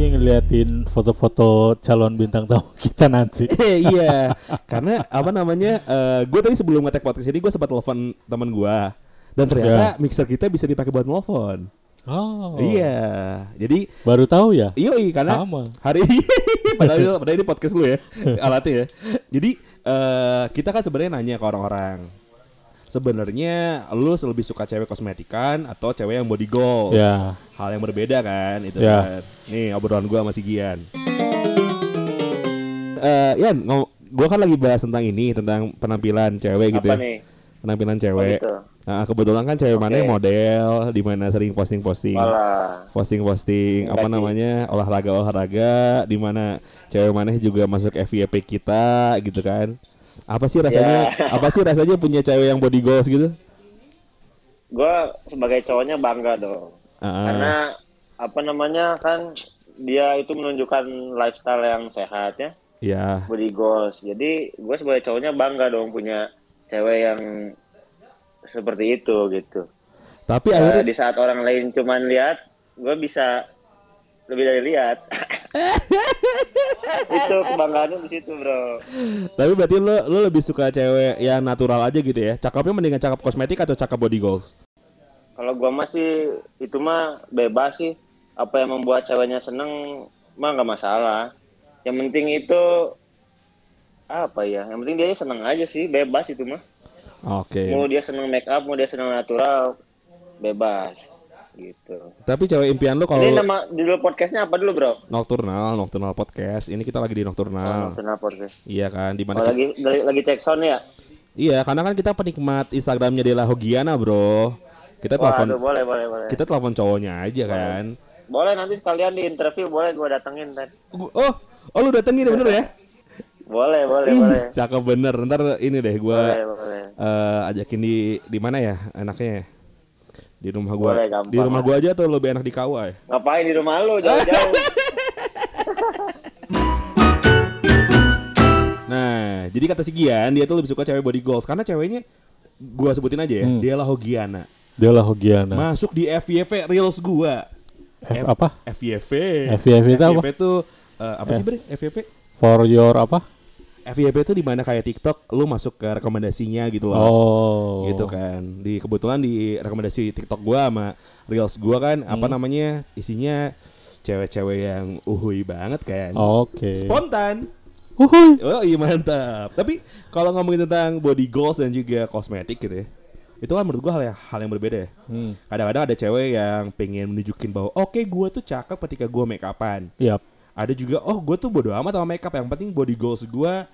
lagi ngeliatin foto-foto calon bintang tamu kita nanti. Eh, iya, karena apa namanya? eh gue tadi sebelum ngetek podcast ini gue sempat telepon teman gue dan ternyata mixer kita bisa dipakai buat telepon. Oh. Iya, jadi Baru tahu ya? Iya, karena Sama. hari padahal padahal ini podcast lu ya alatnya ya. Jadi eh kita kan sebenarnya nanya ke orang-orang. Sebenarnya lu lebih suka cewek kosmetikan atau cewek yang body goals? Ya. Hal yang berbeda kan itu Ya. kan. Nih obrolan gua sama si Gian. Eh Yan, ngom- gua kan lagi bahas tentang ini, tentang penampilan cewek gitu Apa ya. nih? Penampilan Oh, cewek. gitu. Nah, kebetulan kan cewek mana Oke. model di mana sering posting-posting posting-posting apa sih. namanya olahraga-olahraga di mana cewek mana juga masuk FYP kita gitu kan. Apa sih rasanya? Ya. Apa sih rasanya punya cewek yang body goals gitu? Gue sebagai cowoknya bangga dong. Ah, Karena apa namanya kan dia itu menunjukkan lifestyle yang sehat ya, ya. body goals. Jadi gue sebagai cowoknya bangga dong punya cewek yang seperti itu gitu. Tapi akhirnya di saat orang lain cuman lihat, gue bisa lebih dari lihat. itu kebanggaannya di situ bro. tapi berarti lo lo lebih suka cewek yang natural aja gitu ya. Cakepnya mendingan cakep kosmetik atau cakep body goals? Kalau gua masih itu mah bebas sih. Apa yang membuat ceweknya seneng mah nggak masalah. Yang penting itu apa ya? Yang penting dia seneng aja sih, bebas itu mah. Oke. Mau dia seneng make up, mau dia seneng natural, bebas gitu. Tapi cewek impian lo kalau Ini nama judul podcastnya apa dulu bro? Nocturnal, Nocturnal Podcast. Ini kita lagi di Oh, Nocturnal. Nocturnal podcast. Iya kan, di Oh, mana lagi, lagi lagi cek sound ya? Iya, karena kan kita penikmat Instagramnya Dela Hogiana, bro. Kita Wah, telepon, aduh, boleh boleh boleh. kita telepon cowoknya aja kan. Boleh nanti sekalian di interview boleh gua datengin kan? Oh, oh lu datengin bener ya? Boleh boleh Ih, boleh. cakep bener. Ntar ini deh, gua Boleh boleh. eh, ajakin di di mana ya enaknya? ya? Di rumah gua. Boleh, gampang di rumah gua aja tuh lebih enak di KUA ya. Ngapain di rumah lu jauh-jauh? Nah, jadi kata si Gian, dia tuh lebih suka cewek body goals karena ceweknya gua sebutin aja ya, Hmm. dia lah Hogiana. Dia lah Hogiana. Masuk di FYP Reels gua. F apa? FYP. FYP itu apa? FYP itu eh, apa sih, Bre? FYP? For your apa? FYP itu di mana kayak TikTok lu masuk ke rekomendasinya gitu loh. Oh. Gitu kan. Di kebetulan di rekomendasi TikTok gua sama Reels gua kan apa Hmm. namanya? Isinya cewek-cewek yang uhui banget kan. Oke. Spontan. Uhuy. Oh iya mantap. Tapi kalau ngomongin tentang body goals dan juga kosmetik gitu ya. Itu kan menurut gua hal yang, hal yang berbeda ya. Hmm. Kadang-kadang ada cewek yang pengen menunjukin bahwa oke gua tuh cakep ketika gua make upan. Yap. Ada juga oh gue tuh bodo amat sama make up yang penting body goals gua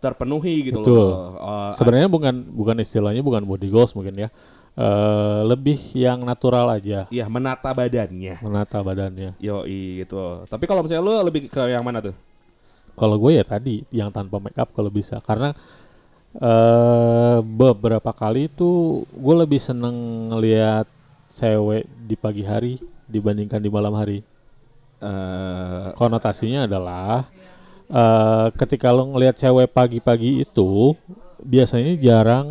terpenuhi gitu Betul. loh. Uh, Sebenarnya bukan bukan istilahnya bukan body goals mungkin ya. Eh lebih yang natural aja Iya menata badannya. menata badannya. Yo gitu. Tapi kalau misalnya lu lebih ke yang mana tuh? Kalau gue ya tadi yang tanpa make up kalau bisa karena eh beberapa kali itu gue lebih seneng ngelihat cewek di pagi hari dibandingkan di malam hari. Eh Konotasinya adalah eh ketika lo ngelihat cewek pagi-pagi itu biasanya jarang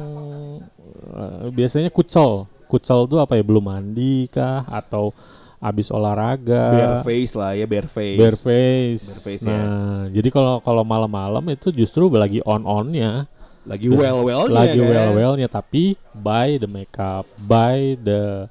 eh, biasanya kucel. Kucel tuh apa ya belum mandi kah atau habis olahraga. bare face lah ya bare face. Bare face. Bare face, nah, ya. jadi kalau kalau malam-malam itu justru lagi on-onnya, Lagi well wellnya lagi kan? well-wellnya, tapi by the makeup, by the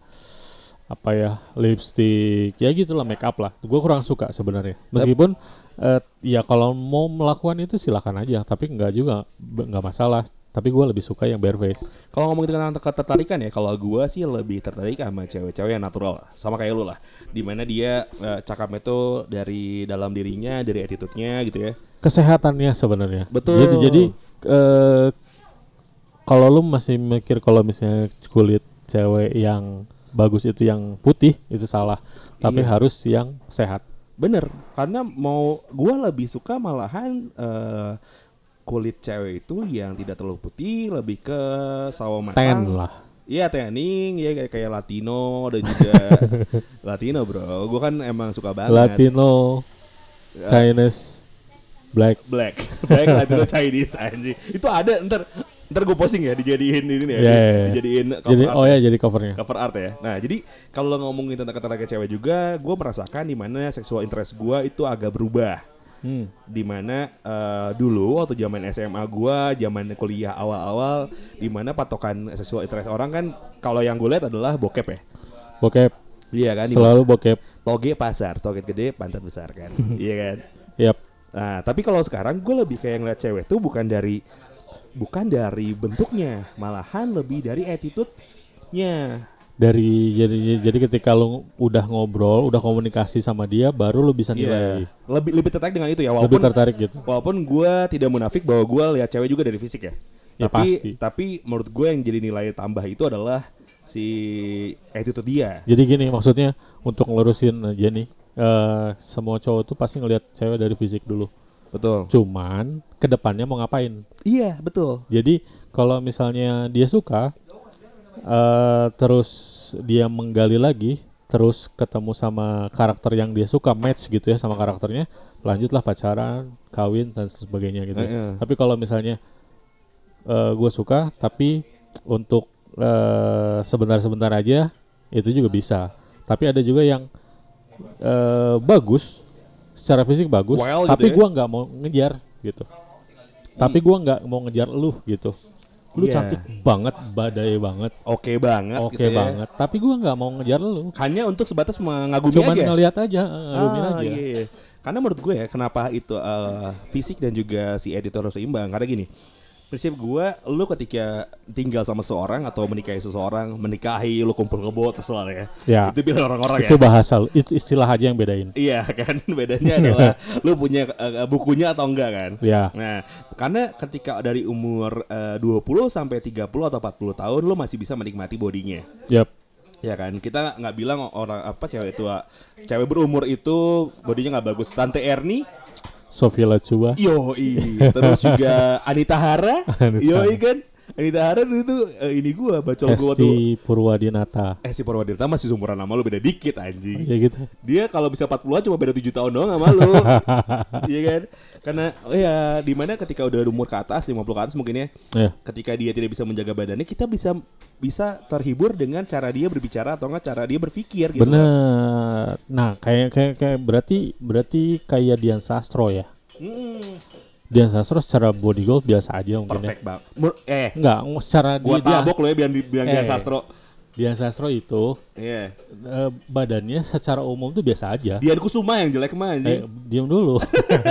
apa ya lipstick, ya gitulah makeup lah. Gue kurang suka sebenarnya. Meskipun eh, ya kalau mau melakukan itu silakan aja, tapi nggak juga nggak masalah. Tapi gue lebih suka yang bare face. Kalau ngomongin tentang ketertarikan ya, kalau gua sih lebih tertarik sama cewek-cewek yang natural, sama kayak lu lah. Di mana dia eh, cakapnya tuh dari dalam dirinya, dari attitude-nya gitu ya. Kesehatannya sebenarnya. Betul. Jadi jadi eh, kalau lu masih mikir kalau misalnya kulit cewek yang bagus itu yang putih itu salah. Tapi Iya. harus yang sehat. Bener, karena mau gua lebih suka malahan eh, kulit cewek itu yang tidak terlalu putih, lebih ke sawo matang. Ten lah. Iya tanning, ya kayak kayak Latino dan juga Latino bro. Gua kan emang suka banget. Latino, Chinese, Black. Black, Black Latino Chinese anjing. Itu ada ntar Ntar gue posting ya dijadiin ini nih ya, Iya, iya, iya. dijadiin cover Jadi art oh ya. jadi covernya. cover art ya. Nah, jadi kalau ngomongin tentang ketenaga cewek juga, gue merasakan di mana seksual interest gue itu agak berubah. Hmm. Di mana eh, dulu waktu zaman SMA gua, zaman kuliah awal-awal, di mana patokan seksual interest orang kan kalau yang gue lihat adalah bokep ya. Bokep. Iya kan? Selalu bokep. toge pasar, toge gede, pantat besar kan. iya kan? Yap. Nah, tapi kalau sekarang gue lebih kayak ngeliat cewek tuh bukan dari bukan dari bentuknya, malahan lebih dari attitude-nya. Dari jadi jadi ketika lu udah ngobrol, udah komunikasi sama dia, baru lu bisa nilai. Iya. Lebih lebih tertarik dengan itu ya Lebih walaupun tertarik gitu. walaupun gue tidak munafik bahwa gue lihat cewek juga dari fisik ya. Ya, tapi pasti. tapi menurut gue yang jadi nilai tambah itu adalah si attitude dia. Jadi gini maksudnya untuk ngelurusin aja nih, eh semua cowok tuh pasti ngelihat cewek dari fisik dulu. Betul. Cuman ke depannya mau ngapain? Iya, betul. Jadi kalau misalnya dia suka, eh terus dia menggali lagi, terus ketemu sama karakter yang dia suka match gitu ya sama karakternya, lanjutlah pacaran, kawin dan sebagainya gitu. Heeh. Tapi kalau misalnya eh gue suka, tapi untuk eh, sebentar-sebentar aja itu juga bisa. Tapi ada juga yang eh, bagus, secara fisik bagus, Well gitu tapi ya. gua nggak mau ngejar gitu. Tapi gua nggak mau ngejar lu gitu. Lu Iya. cantik banget, badai banget, Oke banget oke gitu ya. banget. Tapi gua nggak mau ngejar lu. Hanya untuk sebatas mengagumi Cuman aja. ngelihat aja, ngalumin Ah, aja. iya, iya. Karena menurut gue ya kenapa itu eh, fisik dan juga si editor harus seimbang karena gini. Prinsip gue, lu ketika tinggal sama seseorang atau menikahi seseorang, menikahi, lu kumpul kebo, terserah ya. Ya. Itu bilang orang-orang Itu ya. bahasa lu, itu istilah aja yang bedain. Iya kan, bedanya adalah lu punya eh, bukunya atau enggak kan. Ya. Nah, karena ketika dari umur eh, 20 sampai 30 atau 40 tahun lu masih bisa menikmati bodinya. Yap. Ya kan, kita nggak bilang orang apa cewek tua, cewek berumur itu bodinya nggak bagus. Tante Erni, Sofia Lachuba. yo terus juga Anita Hara, Anita yo Hara. kan, Anita Hara dulu tuh eh, ini gua bacol gua tuh. Hesti Purwadinata. Eh si Purwadirta masih seumuran sama lu beda dikit anjing. Ya gitu. Dia kalau bisa 40-an cuma beda 7 tahun doang sama lu. Iya kan? Karena oh ya di mana ketika udah umur ke atas 50 ke atas mungkin ya. Ya. Ketika dia tidak bisa menjaga badannya, kita bisa bisa terhibur dengan cara dia berbicara atau enggak cara dia berpikir gitu. Bener. Nah, kayak kayak kayak berarti berarti kayak Dian Sastro ya. Mm, Dian Sastro secara body goal biasa aja mungkin perfect bang. Mur- eh, ya. Enggak, secara gua dia, dia tabok lo ya biar biar Eh. Dian Sastro. Dian Sastro itu Iya. eh, badannya secara umum tuh biasa aja. Dian Kusuma yang jelek mah Eh, anjing. diam dulu.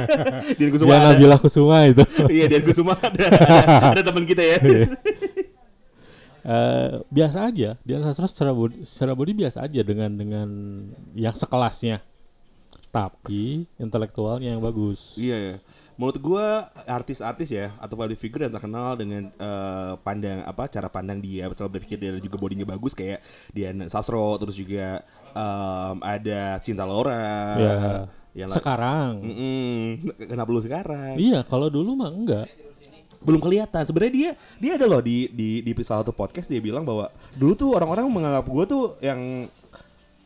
Dian Kusuma Dian. Nabila Kusuma itu. Iya, Dian Kusuma ada. ada teman kita ya. Eh, biasa aja. Dian Sastro secara body, secara body biasa aja dengan dengan yang sekelasnya. Tapi intelektualnya yang bagus. Iya ya. Menurut gua artis-artis ya atau public figure yang terkenal dengan eh, pandang apa cara pandang dia, cara berpikir dia juga bodinya bagus kayak Dian Sastro terus juga em, ada Cinta Laura. Ya. Yang Sekarang. Mm-mm. Kenapa lu sekarang? Iya, kalau dulu mah enggak. Belum kelihatan. Sebenarnya dia dia ada loh di di di salah satu podcast dia bilang bahwa dulu tuh orang-orang menganggap gua tuh yang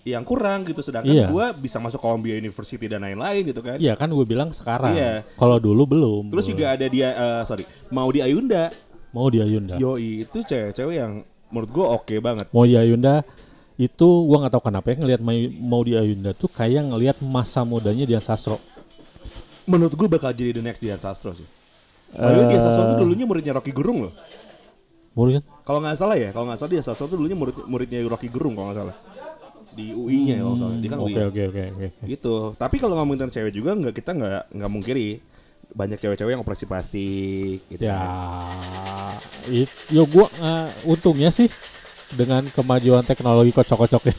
yang kurang gitu sedangkan Iya. gua bisa masuk Columbia University dan lain-lain gitu kan. Iya kan gue bilang sekarang. Iya. Kalau dulu belum. Terus juga ada dia eh, sorry, mau di Ayunda. mau di Ayunda. Yoi itu cewek-cewek yang menurut gua oke banget. Mau di Ayunda itu gua nggak tahu kenapa ya ngelihat mau di Ayunda tuh kayak ngelihat masa mudanya Dian Sastro. Menurut gua bakal jadi the next Dian Sastro sih. Padahal Dian Sastro tuh dulunya muridnya Rocky Gerung loh. Murid Kalau nggak salah ya, kalau nggak salah Dian Sastro tuh dulunya murid muridnya Rocky Gerung kalau nggak salah. Di UI-nya ya kalau nggak salah. Dia kan UI. Oke oke oke oke. Gitu. Tapi kalau ngomongin tentang cewek juga nggak kita nggak nggak mungkiri banyak cewek-cewek yang operasi plastik gitu Ya, kan. it, yo gua eh, untungnya sih dengan kemajuan teknologi kocok-kocoknya.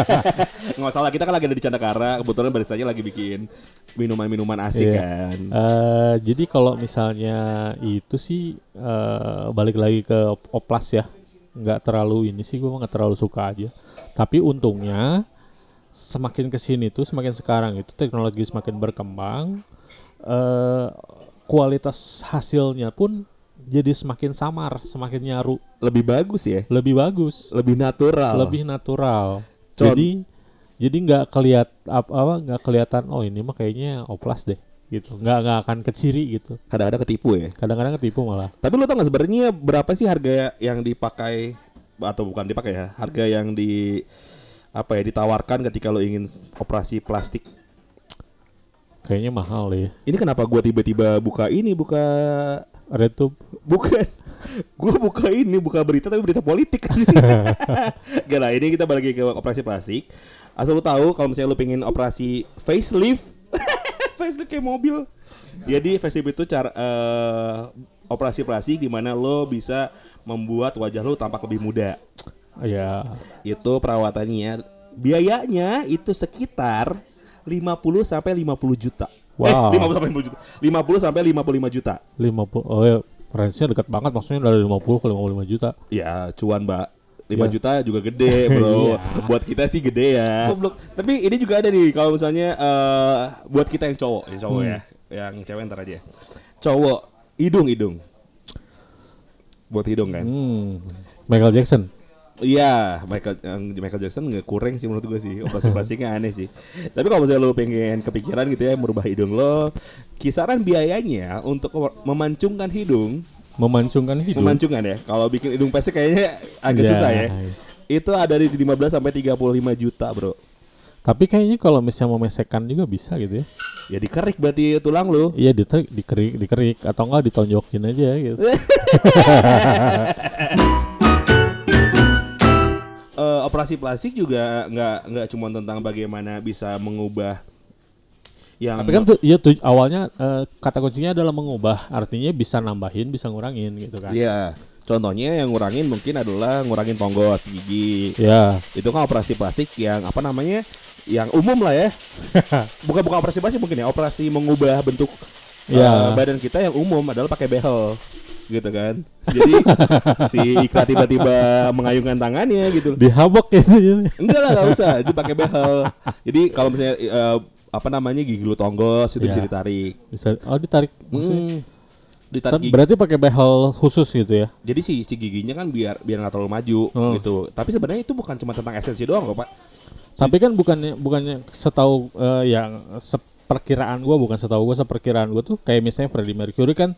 Nggak salah kita kan lagi ada di Candakara, kebetulan barisanya lagi bikin minuman-minuman asik Iya. kan. Eh, jadi kalau misalnya itu sih eh, balik lagi ke op- oplas ya, nggak terlalu ini sih gue nggak terlalu suka aja. Tapi untungnya semakin ke sini tuh semakin sekarang itu teknologi semakin berkembang, eh, kualitas hasilnya pun jadi semakin samar, semakin nyaru, Lebih bagus ya, lebih bagus, lebih natural. lebih natural. Con- Jadi jadi nggak keliat apa apa nggak kelihatan oh ini mah kayaknya oplas deh. Gitu. Nggak nggak akan keciri gitu. Kadang-kadang ketipu ya. kadang-kadang ketipu malah. Tapi lu tau gak sebenarnya berapa sih harga yang dipakai atau bukan dipakai ya? Harga yang di apa ya ditawarkan ketika lu ingin operasi plastik. kayaknya mahal ya Ini kenapa gua tiba-tiba buka ini buka RedTube bukan. Gue buka ini buka berita tapi berita politik. Gak lah ini kita balik ke operasi plastik. Asal lu tahu kalau misalnya lu pengen operasi facelift Facelift kayak mobil. Jadi facelift itu cara eh, operasi plastik di mana lo bisa membuat wajah lo tampak lebih muda. Ya Itu perawatannya. Biayanya itu sekitar 50 sampai 50 juta. Wow. Eh 50 sampai 50 juta. 50 sampai 55 juta. 50 oh ya range-nya dekat banget maksudnya dari 50 ke 55 juta. Ya cuan mbak 5 Ya. juta juga gede bro. Iya. Buat kita sih gede ya. Tapi ini juga ada nih Kalau misalnya eh, Buat kita yang cowok Yang cowok ya. Yang cewek ntar aja. Cowok Hidung-hidung Buat hidung kan? Hmm. Michael Jackson. Iya Michael yang Michael Jackson nggak kurang sih menurut gue sih. Operasi plastiknya aneh sih. Tapi kalau misalnya lo pengen kepikiran gitu ya Merubah hidung lo Kisaran biayanya Untuk memancungkan hidung memancungkan hidung Memancungkan ya. Kalau bikin hidung pesek kayaknya agak Ya. susah ya. Itu ada di 15 sampai 35 juta bro. Tapi kayaknya kalau misalnya mau mesekan juga bisa gitu ya. Ya dikerik berarti tulang lu. Iya diterik dikerik dikerik. Atau enggak ditonjokin aja gitu. Eh, Operasi plastik juga nggak nggak cuma tentang bagaimana bisa mengubah yang tapi kan tuh iya tuh awalnya eh, kata kuncinya adalah mengubah. Artinya bisa nambahin bisa ngurangin gitu kan? Iya. Contohnya yang ngurangin mungkin adalah ngurangin tonggos gigi. Ya Itu kan operasi plastik yang apa namanya Yang umum lah ya. Bukan bukan operasi plastik mungkin ya Operasi mengubah bentuk Ya. badan kita yang umum adalah pakai behel gitu kan? Jadi si Ikra tiba-tiba mengayunkan tangannya gitu. Dihabok ya sih enggak lah nggak usah itu pakai behel. Jadi kalau misalnya eh, apa namanya gigi lu tonggos itu Ya. bisa ditarik bisa oh ditarik maksudnya Hmm, ditarik Kan gigi. berarti pakai behel khusus gitu ya jadi si si giginya kan biar biar nggak terlalu maju Oh. gitu tapi sebenarnya itu bukan cuma tentang esensi doang kok pak Tapi kan bukannya bukannya setahu eh, yang seperkiraan gua bukan setahu gua seperkiraan gua tuh kayak misalnya Freddie Mercury kan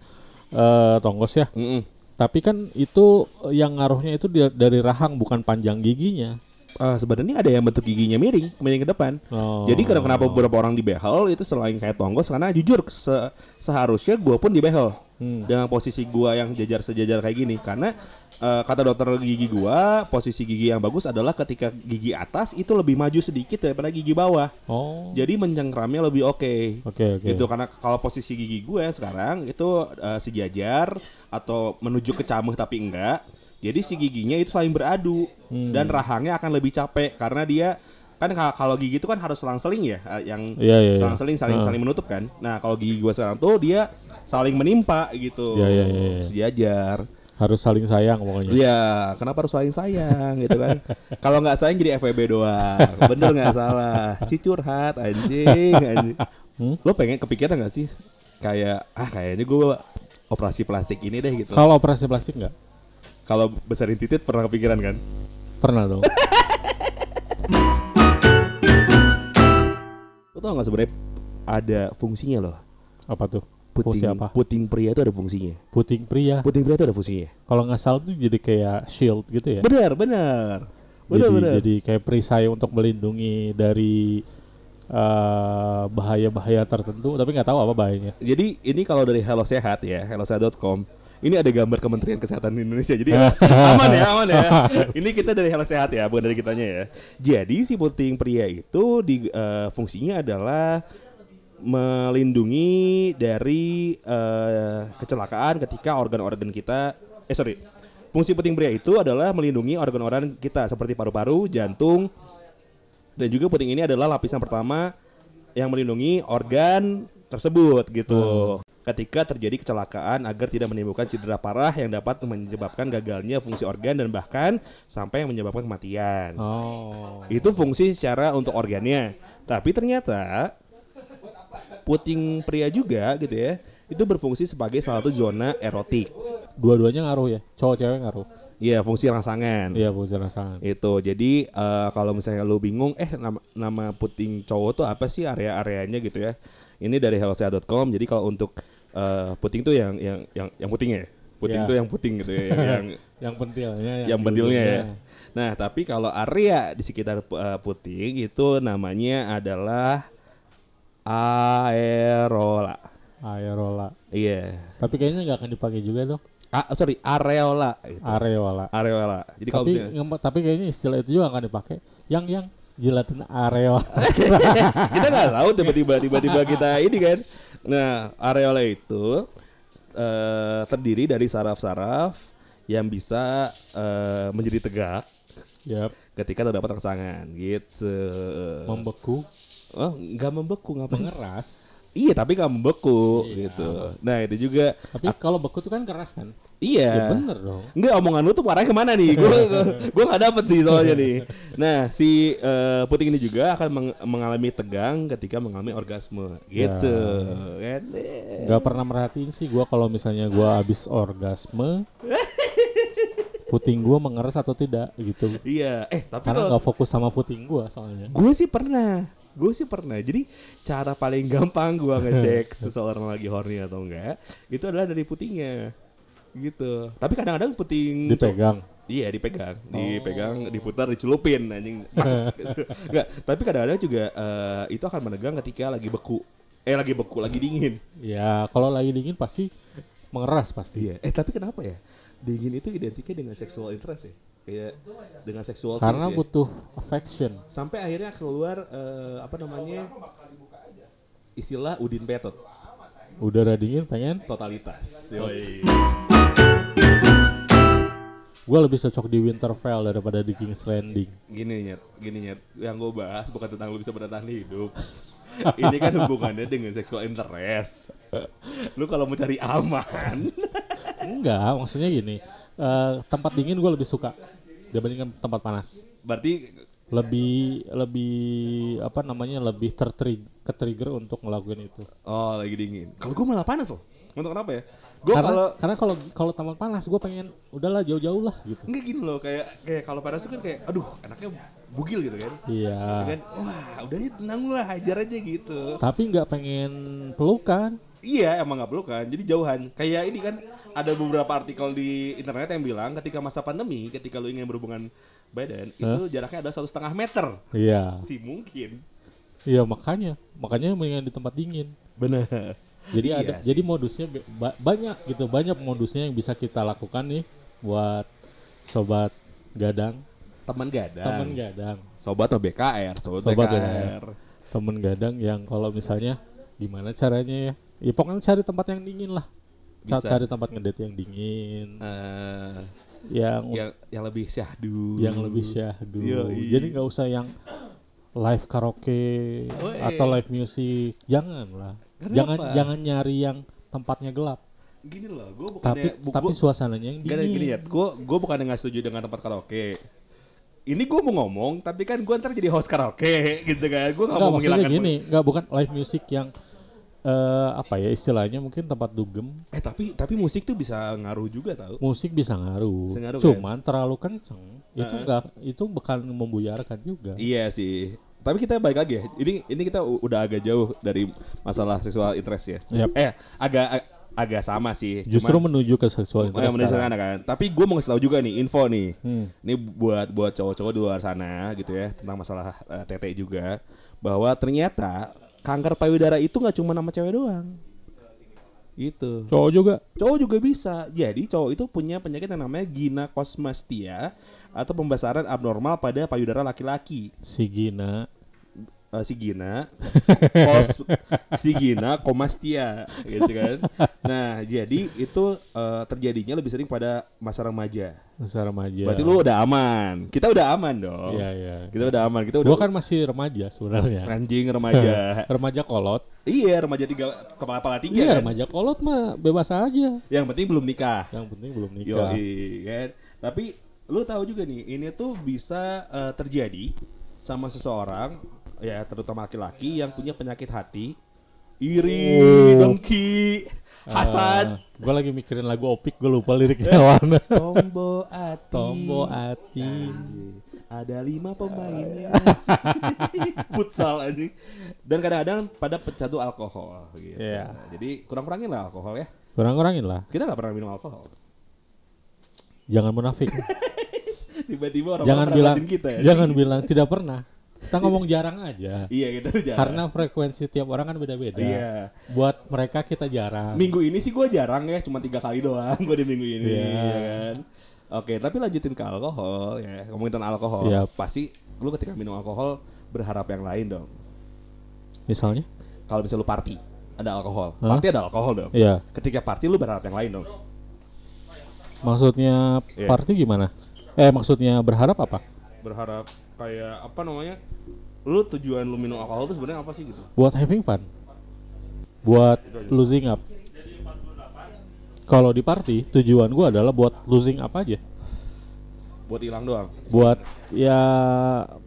eh, tonggos ya. Mm-mm. Tapi kan itu yang ngaruhnya itu dari rahang bukan panjang giginya. Eh, sebenarnya ada yang bentuk giginya miring miring ke depan Oh. Jadi kenapa kenapa beberapa orang di behel itu selain kayak tonggos karena jujur se- seharusnya gua pun di behel Hmm. dengan posisi gua yang jajar sejajar kayak gini karena eh, kata dokter gigi gua posisi gigi yang bagus adalah ketika gigi atas itu lebih maju sedikit daripada gigi bawah. Oh. Jadi mencengkramnya lebih oke. Oke oke. Gitu karena kalau posisi gigi gue sekarang itu eh, sejajar atau menuju ke cameh tapi enggak. Jadi si giginya itu saling beradu Hmm. dan rahangnya akan lebih capek karena dia kan ka- kalau gigi itu kan harus selang-seling ya eh, yang Iya, iya, iya. selang-seling saling Ah. saling menutup kan. Nah, kalau gigi gue sekarang tuh dia saling menimpa gitu. Iya, iya, iya, iya. Sejajar. Harus saling sayang pokoknya. Iya, kenapa harus saling sayang gitu kan? Kalau nggak sayang jadi FWB doang. Bener nggak salah. Si curhat anjing, anjing. Hmm? Lo pengen kepikiran nggak sih? Kayak ah kayaknya gue operasi plastik ini deh gitu. Kalau operasi plastik nggak? Kalau besarin titit pernah kepikiran kan? Pernah dong. Lo tau nggak sebenarnya ada fungsinya loh. Apa tuh? Fungsi Puting, apa? puting pria itu ada fungsinya. Puting pria. Puting pria itu ada fungsinya. Kalau nggak salah tuh jadi kayak shield gitu ya. Benar, benar. Benar, jadi, benar. jadi kayak perisai untuk melindungi dari eh, bahaya-bahaya tertentu, tapi nggak tahu apa bahayanya. Jadi ini kalau dari Hello Sehat ya, hellosehat.com. Ini ada gambar Kementerian Kesehatan Indonesia. Jadi aman ya, aman ya. Ini kita dari Hello Sehat ya, bukan dari kitanya ya. Jadi si puting pria itu di eh, fungsinya adalah melindungi dari eh, kecelakaan ketika organ-organ kita eh sorry. Fungsi puting pria itu adalah melindungi organ-organ kita seperti paru-paru, jantung, dan juga puting ini adalah lapisan pertama yang melindungi organ tersebut gitu. Ketika terjadi kecelakaan agar tidak menimbulkan cedera parah yang dapat menyebabkan gagalnya fungsi organ dan bahkan sampai menyebabkan kematian. Oh. Itu fungsi secara untuk organnya. Tapi ternyata puting pria juga gitu ya. Itu berfungsi sebagai salah satu zona erotik. Dua-duanya ngaruh ya. Cowok cewek ngaruh. Iya, fungsi rangsangan. Iya, fungsi rangsangan. Itu. Jadi eh, kalau misalnya lu bingung, eh nama, nama puting cowok tuh apa sih area-areanya gitu ya. Ini dari hellosehat.com. Jadi kalau untuk eh, puting tuh yang yang yang yang puting ya. Puting Iya. tuh yang puting gitu ya, yang Yang pentilnya, yang di bentilnya ya. Nah, tapi kalau area di sekitar eh, puting itu namanya adalah aerola. Aerola. Iya. Tapi kayaknya nggak akan dipakai juga dong. Ah, sorry, areola gitu. Areola. Areola. Jadi kalau Tapi misalnya ngem- tapi kayaknya istilah itu juga akan dipakai. Yang yang jilatin areola. kita nggak tahu tiba-tiba tiba-tiba kita ini kan. Nah, areola itu eh, terdiri dari saraf-saraf yang bisa eh, menjadi tegak Yap. ketika terdapat rangsangan gitu. Membeku, Oh, nggak membeku ngapain? mengeras. Iya, tapi nggak membeku Iya. gitu. Nah, itu juga Tapi kalau beku itu kan keras kan? iya. Ya bener dong. Enggak omongan lu tuh arahnya ke mana nih? Gue gue nggak dapet nih soalnya nih. Nah si eh, puting ini juga akan meng- mengalami tegang ketika mengalami orgasme, gitu. Kan? Gak pernah merhatiin sih gua kalau misalnya gua habis orgasme puting gua mengeras atau tidak gitu. Iya. Eh tapi Karena nggak fokus sama puting gua soalnya. gue sih pernah, gue sih pernah. Jadi cara paling gampang gue ngecek seseorang lagi horny atau enggak itu adalah dari putingnya, gitu. Tapi kadang-kadang puting Dipegang. Iya dipegang, dipegang, diputar, dicelupin anjing. Masuk. Enggak, tapi kadang-kadang juga eh, itu akan menegang ketika lagi beku. Eh lagi beku, lagi dingin. Ya kalau lagi dingin pasti mengeras pasti. Iya. Eh tapi kenapa ya? Dingin itu identiknya dengan sexual interest ya? Kayak dengan sexual Karena things ya. butuh affection. Sampai akhirnya keluar eh, apa namanya? Istilah Udin Petot, Udara dingin pengen. totalitas. Yoi. Gua lebih cocok di Winterfell daripada di King's Landing. Gini nyet, gini nyet. Yang gue bahas bukan tentang lu bisa bertahan hidup. Ini kan hubungannya dengan sexual interest. Lu kalau mau cari aman, Enggak, maksudnya gini. eh, tempat dingin gue lebih suka dibandingkan tempat panas. berarti Lebih lebih apa namanya lebih tertrig ke trigger untuk ngelakuin itu. oh lagi dingin. Kalau gue malah panas loh. Untuk kenapa ya? Gue karena kalau karena kalau kalau tempat panas gue pengen udahlah jauh-jauh lah gitu. Enggak gini loh kayak kayak kalau panas tuh kan kayak aduh anaknya bugil gitu kan. Iya. Ya kan wah udah ya tenang lah hajar aja gitu. Tapi nggak pengen pelukan. Iya emang nggak perlu kan jadi jauhan. Kayak ini kan ada beberapa artikel di internet yang bilang ketika masa pandemi ketika lu ingin berhubungan badan itu jaraknya ada satu setengah meter. Iya. Si mungkin. Iya makanya makanya mendingan di tempat dingin. Benar. Jadi Iya ada sih. jadi modusnya ba- banyak gitu banyak modusnya yang bisa kita lakukan nih buat sobat gadang Teman gadang. temen gadang Sobat atau BKR, sobat, Sobat BKR. temen gadang yang kalau misalnya gimana caranya ya ya pokoknya cari tempat yang dingin lah Bisa. cari tempat ngedate yang dingin Eh, yang yang yang lebih syahdu. yang lebih syahdu Yoi. jadi nggak usah yang live karaoke Woi. atau live music jangan lah Kenapa? jangan jangan nyari yang tempatnya gelap Gini loh, gue bukannya tapi bu- tapi gua- suasananya yang dingin gini ya, gue gue bukan nggak setuju dengan tempat karaoke. Ini gue mau ngomong, tapi kan gue ntar jadi host karaoke gitu kan. Gue nggak mau menghilangkan. gini, enggak bukan live music yang eh apa ya istilahnya mungkin tempat dugem Eh tapi tapi musik tuh bisa ngaruh juga tau. musik bisa ngaruh, Bisa ngaruh, kan? cuman terlalu kenceng itu enggak itu bakal membuyarkan juga. Iya sih. Tapi kita balik lagi ya. Ini ini kita udah agak jauh dari masalah seksual interest ya. Yap. Eh agak ag- agak sama sih. Justru Cuman- menuju ke seksual interest. menuju sana kan. Tapi gue mau ngasih tahu juga nih info nih. Hmm. Ini buat buat cowok-cowok di luar sana gitu ya tentang masalah eh, tete juga bahwa ternyata kanker payudara itu nggak cuma nama cewek doang. Gitu. Cowok juga. Cowok juga bisa. Jadi cowok itu punya penyakit yang namanya ginekosmastia atau pembesaran abnormal pada payudara laki-laki. Si Gina. Eh, si Gina, kos, si Gina komastia, gitu kan. Nah, jadi itu eh, terjadinya lebih sering pada masa remaja. masa remaja. Berarti lu udah aman. Kita udah aman dong. Iya iya. Kita udah aman. Kita udah Gua kan masih remaja sebenarnya. anjing remaja. remaja kolot. iya, remaja tiga kepala kepala tiga Iya kan. remaja kolot mah bebas aja. Yang penting belum nikah. Yang penting belum nikah. Yoi, kan. Tapi lu tahu juga nih, ini tuh bisa eh, terjadi sama seseorang ya terutama laki-laki yang punya penyakit hati Iri, Oh. Dongki, Hasan. gue lagi mikirin lagu Opik, gue lupa liriknya mana. Tombo Ati. Tombo. Anjing. Ada lima pemainnya. Futsal anjing. Dan kadang-kadang pada pecandu alkohol gitu. Iya. Jadi kurang-kurangin lah alkohol ya. Kurang-kurangin lah. Kita nggak pernah minum alkohol. Jangan munafik. Tiba-tiba orang jangan bilang kita ya. jangan bilang tidak pernah. Kita ngomong jarang aja. Iya gitu jarang. Karena frekuensi tiap orang kan beda-beda. Iya. Buat mereka kita jarang. Minggu ini sih gue jarang ya, cuma tiga kali doang gue di minggu ini, Iya. ya kan. Oke, tapi lanjutin ke alkohol ya. Ngomongin tentang alkohol, Iya. pasti lu ketika minum alkohol berharap yang lain dong. Misalnya? Kalau misalnya lu party, ada alkohol. Hah? Party ada alkohol dong. Iya. Ketika party lu berharap yang lain dong. Maksudnya Iya. party gimana? Eh maksudnya berharap apa? Berharap kayak apa namanya? Lu tujuan lu minum alkohol itu sebenarnya apa sih gitu? Buat having fun. Buat losing up. Kalau di party tujuan gua adalah buat losing up aja. Buat hilang doang. Buat ya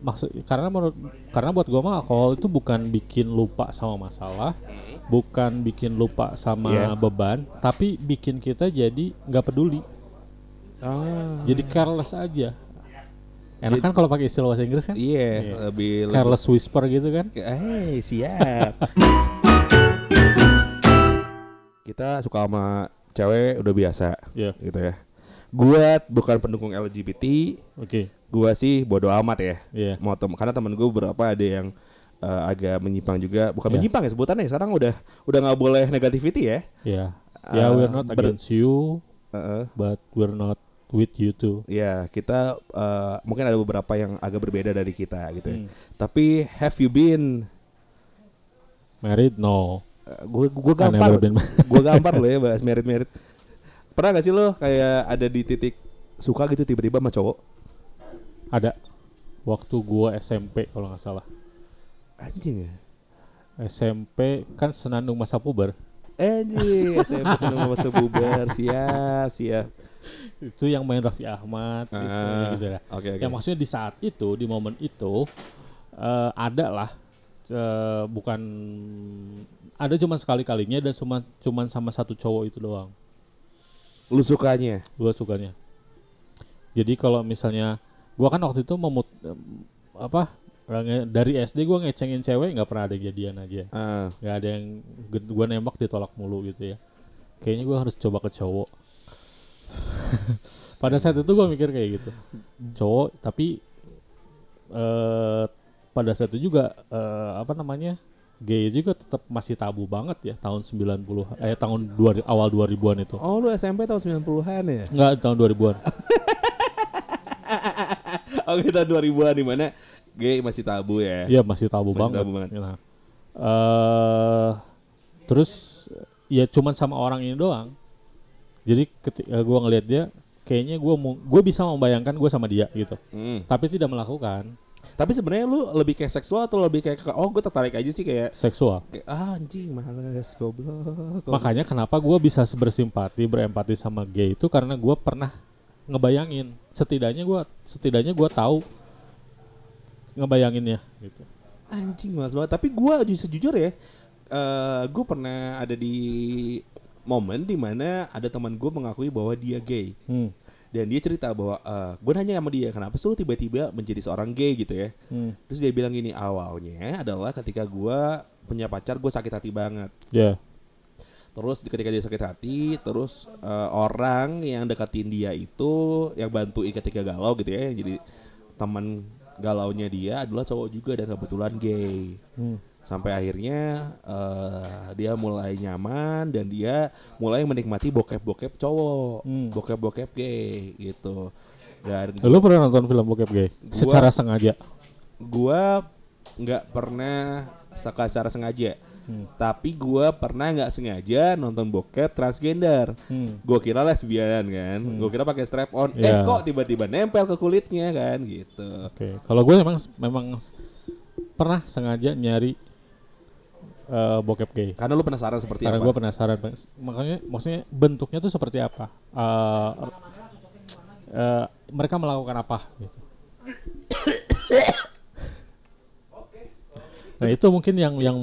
maksud karena menurut karena buat gua mah alkohol itu bukan bikin lupa sama masalah, bukan bikin lupa sama Iya. beban, tapi bikin kita jadi nggak peduli. Ah. Jadi careless aja. Enak kan kalau pakai istilah bahasa Inggris kan? Iya, lebih lebih Careless whisper gitu kan? Eh, siap. Kita suka sama cewek udah biasa Iya. gitu ya. Gua bukan pendukung LGBT, Oke. gua sih bodo amat ya. Iya. Mau tem karena temen gue beberapa ada yang eh, agak menyimpang juga, bukan Iya. menyimpang ya sebutannya. Sekarang udah udah nggak boleh negativity ya. Ya. Ya, Eh, we're not ber- against you, Heeh. but we're not with you too. Ya kita eh, mungkin ada beberapa yang agak berbeda dari kita gitu ya. Hmm. Tapi have you been? Married? No. gue gue I gampar, gue gampar loh ya bahas merit merit. Pernah gak sih lo kayak ada di titik suka gitu tiba-tiba sama cowok? Ada. Waktu gua SMP kalau nggak salah. Anjing ya. SMP kan senandung masa puber. Anjing, SMP seneng masa bubar, siap, siap. Itu yang main Raffi Ahmad gitu, Ah, gitu ya. Oke oke. Ya maksudnya di saat itu, di momen itu eh, ada lah eh, bukan ada cuma sekali kalinya dan cuma cuman sama satu cowok itu doang. Lu sukanya? Gua sukanya. Jadi kalau misalnya gua kan waktu itu memut em, apa dari SD gua ngecengin cewek nggak pernah ada jadian aja. Ah, nggak ada yang gua nembak ditolak mulu gitu ya. Kayaknya gua harus coba ke cowok. Pada saat itu gua mikir kayak gitu. Cowok tapi eh pada saat itu juga eh, apa namanya? gay juga tetap masih tabu banget ya tahun 90 eh tahun 2000 awal 2000-an itu. oh lu SMP tahun 90-an ya? Enggak tahun 2000-an. Oke tahun 2000-an di mana gay masih tabu ya? Iya masih tabu Masih banget. tabu banget. Nah, eh terus ya cuman sama orang ini doang. Jadi ketika gua ngelihat dia, kayaknya gua mau, gua bisa membayangkan gua sama dia gitu. Hmm. Tapi tidak melakukan Tapi sebenarnya lu lebih kayak seksual atau lebih kayak oh gue tertarik aja sih kayak, seksual. kayak ah anjing males goblok. goblok. Makanya kenapa gua bisa bersimpati, berempati sama gay itu karena gua pernah ngebayangin. Setidaknya gua setidaknya gua tahu ngebayanginnya gitu. Anjing mas banget. Tapi gue sejujur ya, eh gue pernah ada di momen di mana ada teman gue mengakui bahwa dia gay Hmm. dan dia cerita bahwa gue nanya sama dia kenapa sih tiba-tiba menjadi seorang gay gitu ya. Hmm. Terus dia bilang gini awalnya adalah ketika gue punya pacar gue sakit hati banget. Ya. Terus ketika dia sakit hati, terus eh, orang yang deketin dia itu yang bantuin ketika galau gitu ya, yang jadi teman galaunya dia adalah cowok juga dan kebetulan gay. Hmm. Sampai akhirnya eh, dia mulai nyaman dan dia mulai menikmati bokep-bokep cowok, Hmm. bokep-bokep gay gitu. Dan Lu pernah nonton film bokep gay? Secara sengaja. gua nggak pernah saka- secara sengaja. Hmm. Tapi gua pernah nggak sengaja nonton bokep transgender. Hmm. Gue kira lesbian kan, gue kira pakai strap on. Eh Iya. kok tiba-tiba nempel ke kulitnya kan gitu. Oke, kalau gue memang memang pernah sengaja nyari eh, bokep gay. Karena lu penasaran seperti Karena apa? gue penasaran, makanya maksudnya bentuknya tuh seperti apa? Eh, eh, mereka melakukan apa? Gitu. nah itu mungkin yang yang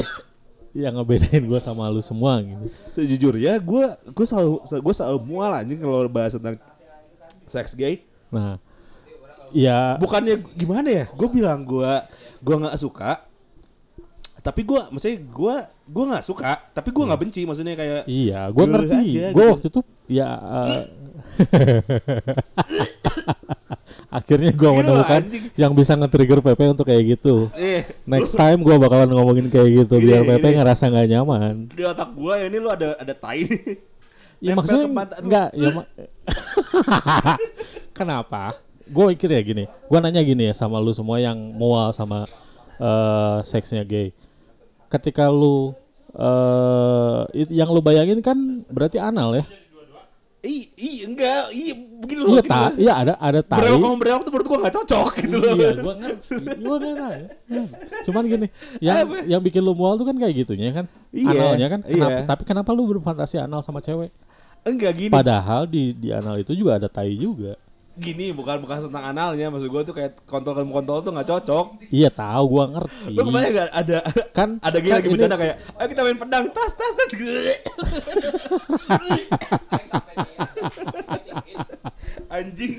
yang ngebedain gue sama lu semua gitu. Sejujurnya gue gue selalu gue selalu mual anjing kalau bahas tentang seks gay. Nah, ya Bukannya gimana ya? Gue bilang gue gue nggak suka. Tapi gue maksudnya gue gue nggak suka. Tapi gue nggak benci. Maksudnya kayak iya, gue ngerti. Gue gitu. waktu itu ya eh, akhirnya gue Gila, menemukan yang bisa nge-trigger PP untuk kayak gitu. eh Next time gue bakalan ngomongin kayak gitu biar Gini, PP gini. ngerasa nggak nyaman. di otak gue ini lu ada ada tai. Ya maksudnya enggak ya ma- Kenapa? Gue mikir ya gini, gue nanya gini ya sama lu semua yang mual sama eh, seksnya gay. Ketika lu it- yang lu bayangin kan berarti anal ya? Ih, ih enggak, iya begini loh. Iya ta, iya ada ada tai. Berewok sama berewok tuh menurut gue gak cocok gitu loh. Iya, gua ngerti. Gua nggak nanya. Cuman gini, yang yang bikin lu mual tuh kan kayak gitunya kan, Iya, analnya kan. Kenapa, iya. Tapi kenapa lu berfantasi anal sama cewek? Enggak gini. Padahal di di anal itu juga ada tai juga. Gini bukan bukan tentang analnya, maksud gue tuh kayak kontol kontol tuh gak cocok. Iya tahu, gua ngerti. Lu kebayang gak ada Kan- ada gini kan lagi bercanda kayak, ayo kita main pedang, tas tas tas. Anjing.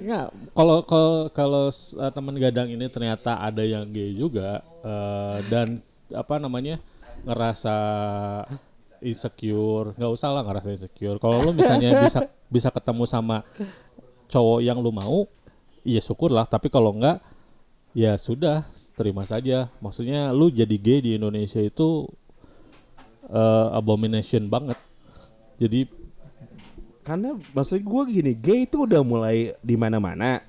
Nggak, kalau kalau kalau s- eh, teman gadang ini ternyata ada yang gay juga eh, dan apa namanya ngerasa insecure, nggak usah lah ngerasa insecure. Kalau lu misalnya bisa bisa ketemu sama cowok yang lu mau, iya syukurlah. Tapi kalau enggak, ya sudah terima saja. Maksudnya lu jadi gay di Indonesia itu eh, abomination banget. Jadi Karena maksud gue gini, gay itu udah mulai di mana-mana.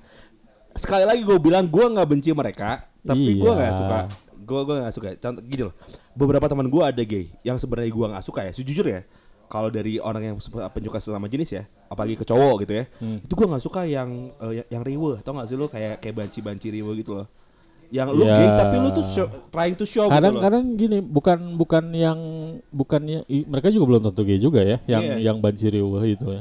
Sekali lagi gue bilang gue nggak benci mereka, tapi gue Iya. nggak suka. Gue gue nggak suka. Contoh gini loh, beberapa teman gue ada gay yang sebenarnya gue nggak suka ya. Sejujur ya, kalau dari orang yang penyuka sesama jenis ya, apalagi ke cowok gitu ya, itu gue nggak suka yang eh, yang, yang riwe. Tau nggak sih lo kayak kayak banci-banci riwe gitu loh. Yang lu Ya. gay tapi lu tuh show- trying to show gitu loh. kadang-kadang gini bukan bukan yang bukannya i- mereka juga belum tentu gay juga ya yang Iya. yang banci riuh itu ya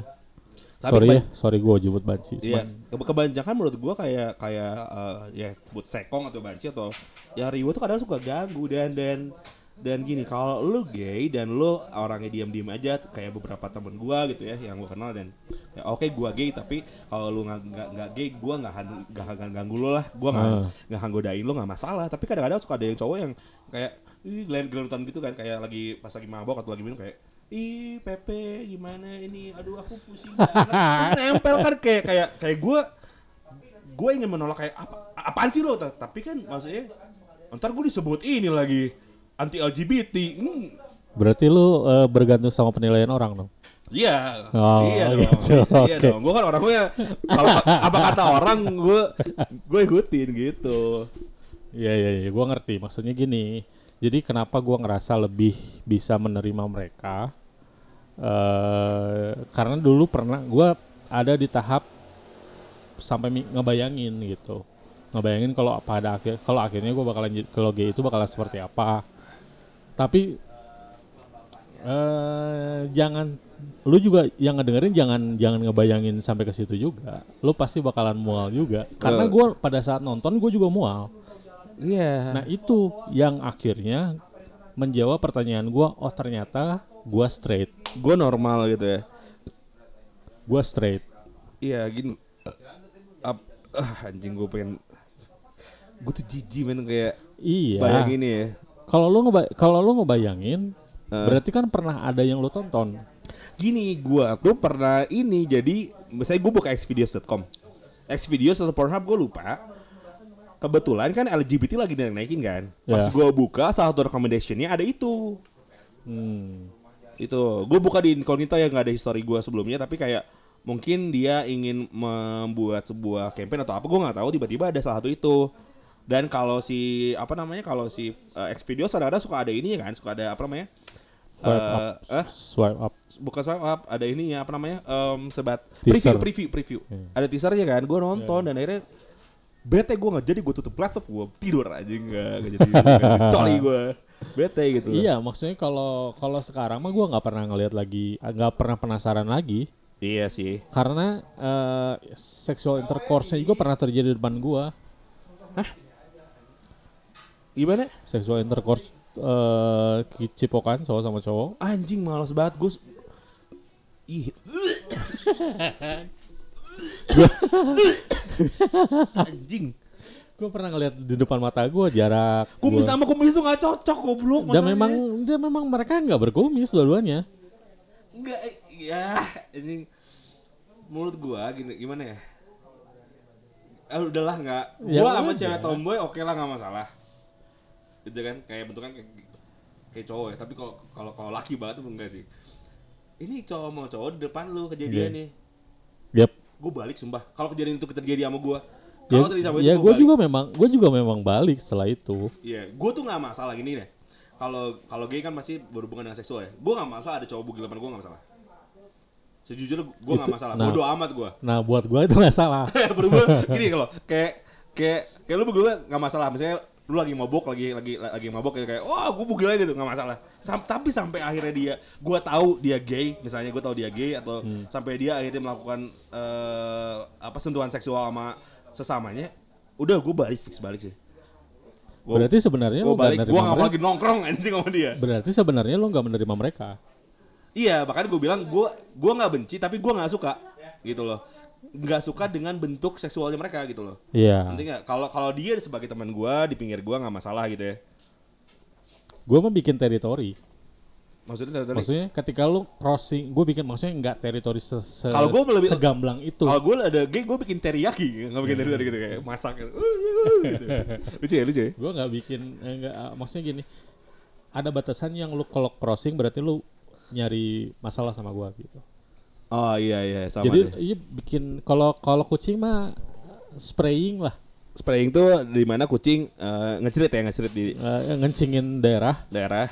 Tapi sorry ya sorry gue jemput banci. Iya, Cuman- Ke- kebanyakan menurut gua kayak kayak eh, ya sebut sekong atau banci atau yang riwe tuh kadang suka ganggu dan dan dan gini kalau lu gay dan lu orangnya diam-diam aja kayak beberapa temen gua gitu ya yang gua kenal dan ya oke gua gay tapi kalau lu nggak nggak gay gua nggak nggak ganggu lu lah. Gua nggak Ah. nggak akan godain lu nggak masalah. Tapi kadang-kadang suka ada yang cowok yang kayak ih gelentan gitu kan kayak lagi pas lagi mabok atau lagi minum kayak ih Pepe gimana ini? Aduh aku pusing terus nempel kan kayak kayak kayak gue gue ingin menolak kayak apa apaan sih lo? Ta- tapi kan maksudnya ntar gue disebut ini lagi anti LGBT Hmm, berarti lu eh, bergantung sama penilaian orang dong? Iya. Oh, iya dong. gitu, iya dong. Gue kan orangnya kalau apa kata orang gue gue ikutin gitu. Iya iya iya, gue ngerti. Maksudnya gini. Jadi kenapa gue ngerasa lebih bisa menerima mereka? Eh karena dulu pernah gue ada di tahap sampai ngebayangin gitu, ngebayangin kalau pada akhir kalau akhirnya gue bakalan kalau gay itu bakalan seperti apa. Tapi eh jangan lu juga yang ngedengerin jangan jangan ngebayangin sampai ke situ juga. Lu pasti bakalan mual juga. Karena gue pada saat nonton gue juga mual. iya Nah itu yang akhirnya menjawab pertanyaan gua. Oh ternyata gua straight, gue normal gitu ya gua straight. iya gini Ap- ah, anjing gue pengen gue tuh jijik men kayak Iya. bayangin ya Kalau lu ngeba kalau lu ngebayangin, Eh. berarti kan pernah ada yang lu tonton. Gini, gua tuh pernah ini jadi misalnya gue buka xvideos.com. Xvideos atau Pornhub gue lupa. Kebetulan kan LGBT lagi naik-naikin kan. Pas Ya. gua buka salah satu recommendationnya ada itu. Hmm. Itu, gue buka di incognito yang nggak ada history gua sebelumnya tapi kayak mungkin dia ingin membuat sebuah campaign atau apa gue nggak tahu tiba-tiba ada salah satu itu. Dan kalau si apa namanya kalau si uh, Xvideos kadang-kadang suka ada ini kan, suka ada apa namanya? Swipe Eh, up. eh? Swipe up. bukan swipe up ada ininya apa namanya Em, sebat Teaser. preview preview preview Iya. ada teasernya kan gue nonton dan akhirnya bete gue nggak jadi gue tutup laptop gue tidur aja nggak nggak jadi coli gue bete gitu Iya, maksudnya kalau kalau sekarang mah gua nggak pernah ngelihat lagi, nggak pernah penasaran lagi. iya sih Karena eh, sexual intercourse-nya juga pernah terjadi di depan gua. gimana Sexual intercourse eh cipokan cowok sama cowok. Anjing malas banget gue. Ih. Anjing. Gue pernah ngeliat di depan mata gue jarak. Kumis gua- sama kumis tuh gak cocok goblok Dan masalahnya. memang dia memang mereka nggak berkumis dua-duanya. Enggak, ya, anjing. Menurut gua gini, gimana ya? Ah, udahlah nggak. Ya Gua sama cewek tomboy oke lah nggak masalah. Gitu kan, kayak bentukan kayak, kayak cowok ya. Tapi kalau kalau kalau laki banget tuh enggak sih. Ini cowok mau cowok di depan lu kejadian Iya. nih. Yap. Gue balik sumpah. Kalau kejadian itu terjadi sama gua, Ya, kalau terjadi sama ya gua gue juga memang gue juga memang balik setelah itu. Iya, gue tuh nggak masalah gini deh. Kalau kalau gay kan masih berhubungan dengan seksual ya. Gue nggak masalah ada cowok bugil depan gue nggak masalah. Sejujurnya gue nggak Itu- masalah. nah. Bodo amat gue. Nah buat gue itu nggak salah. berhubungan gini kalau kayak kayak kayak lu bugil nggak masalah. Misalnya lu lagi mabok lagi lagi lagi mabok kayak kayak wah gue bugil aja gitu nggak masalah. Sam- tapi sampai akhirnya dia gue tahu dia gay misalnya gue tahu dia gay atau Hmm. sampai dia akhirnya melakukan eh, apa sentuhan seksual sama sesamanya udah gue balik fix balik sih. Gua- Berarti sebenarnya gue balik gue nggak lagi nongkrong anjing sama dia Berarti sebenarnya lo nggak menerima mereka. iya makanya gue bilang gue gue nggak benci tapi gue nggak suka gitu loh nggak suka dengan bentuk seksualnya mereka gitu loh Iya. nanti nggak kalau kalau dia sebagai teman gue di pinggir gue nggak masalah gitu ya Gue mah bikin teritori. maksudnya tadi Maksudnya ketika lu crossing, gue bikin maksudnya nggak teritori se se- Kalau gua lebih- segamblang itu. kalau gue ada gay gue bikin teriyaki nggak bikin teriyaki gitu kayak masak gitu, gitu. lucu ya lucu ya Gue nggak bikin, eh, nggak, ah, maksudnya gini. Ada batasan yang lu kalau crossing berarti lu nyari masalah sama gue gitu. Oh iya iya sama Jadi iya bikin kalau kalau kucing mah spraying lah, spraying tuh di mana kucing eh, ngecerit ya ngecerit di Eh, ngencingin daerah. daerah.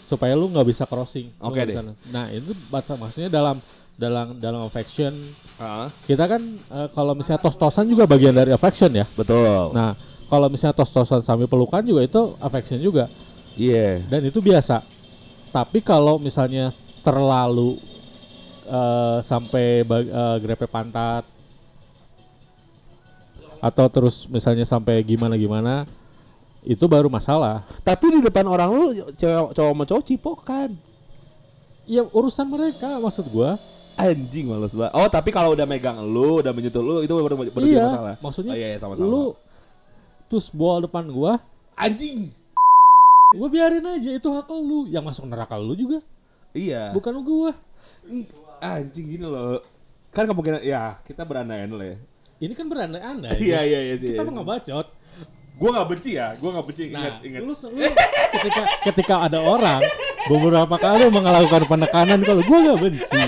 Supaya lu nggak bisa crossing. Oke nggak deh. bisa- Nah itu batas maksudnya dalam dalam dalam affection. Ah, kita kan eh, kalau misalnya tos-tosan juga bagian dari affection ya. betul. Nah kalau misalnya tos-tosan sambil pelukan juga itu affection juga. Iya. Dan itu biasa. Tapi kalau misalnya terlalu eh, sampai eh, grepe pantat atau terus misalnya sampai gimana gimana itu baru masalah. tapi di depan orang lu cewek cowok sama cowok cipokan Ya urusan mereka maksud gua. Anjing males banget. Oh, tapi kalau udah megang lu, udah menyentuh lu itu baru baru jadi iya, masalah. maksudnya oh, iya, iya, sama-sama. lu terus bol depan gua, anjing. gua biarin aja itu hak lu. Yang masuk neraka lu juga, Iya. bukan gua. Anjing gini loh. Kan kemungkinan ya, kita berandai lah ya. Ini kan berandai-andai. Iya, iya, iya sih. Kita mah nggak bacot. Gua enggak benci ya, gua enggak benci. Nah, ingat, ingat. lu, lu ketika ketika ada orang beberapa kali melakukan penekanan kalau gua nggak benci.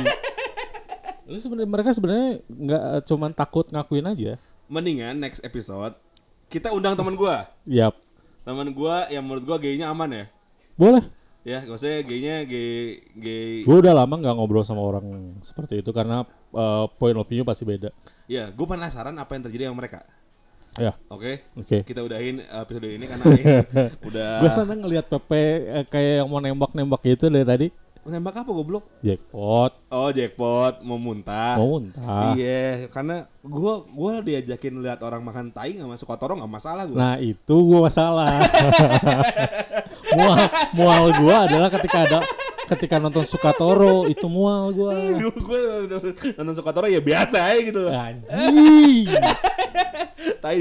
Lu sebenarnya mereka sebenarnya nggak eh, cuman takut ngakuin aja. Mendingan next episode kita undang teman gua. Yap. Teman gua yang menurut gua gaynya aman ya. Boleh. Ya, maksudnya gaynya gay gay. Gue udah lama nggak ngobrol sama orang seperti itu karena eh, point of view pasti beda. Ya, gua penasaran apa yang terjadi sama mereka. Ya, Oke. oke. Kita udahin episode ini karena ini udah Gue seneng ngeliat Pepe eh, kayak yang mau nembak-nembak gitu dari tadi. Nembak apa goblok? Jackpot, Oh, jackpot mau muntah. mau muntah. Iya, karena gua gua diajakin lihat orang makan tai nggak masuk kotor nggak masalah gua. Nah itu gue masalah. mual, mual gue adalah ketika ada ketika nonton Sukatoro itu mual gue. gue nonton suka kotor ya biasa aja gitu. Anjing. Tai.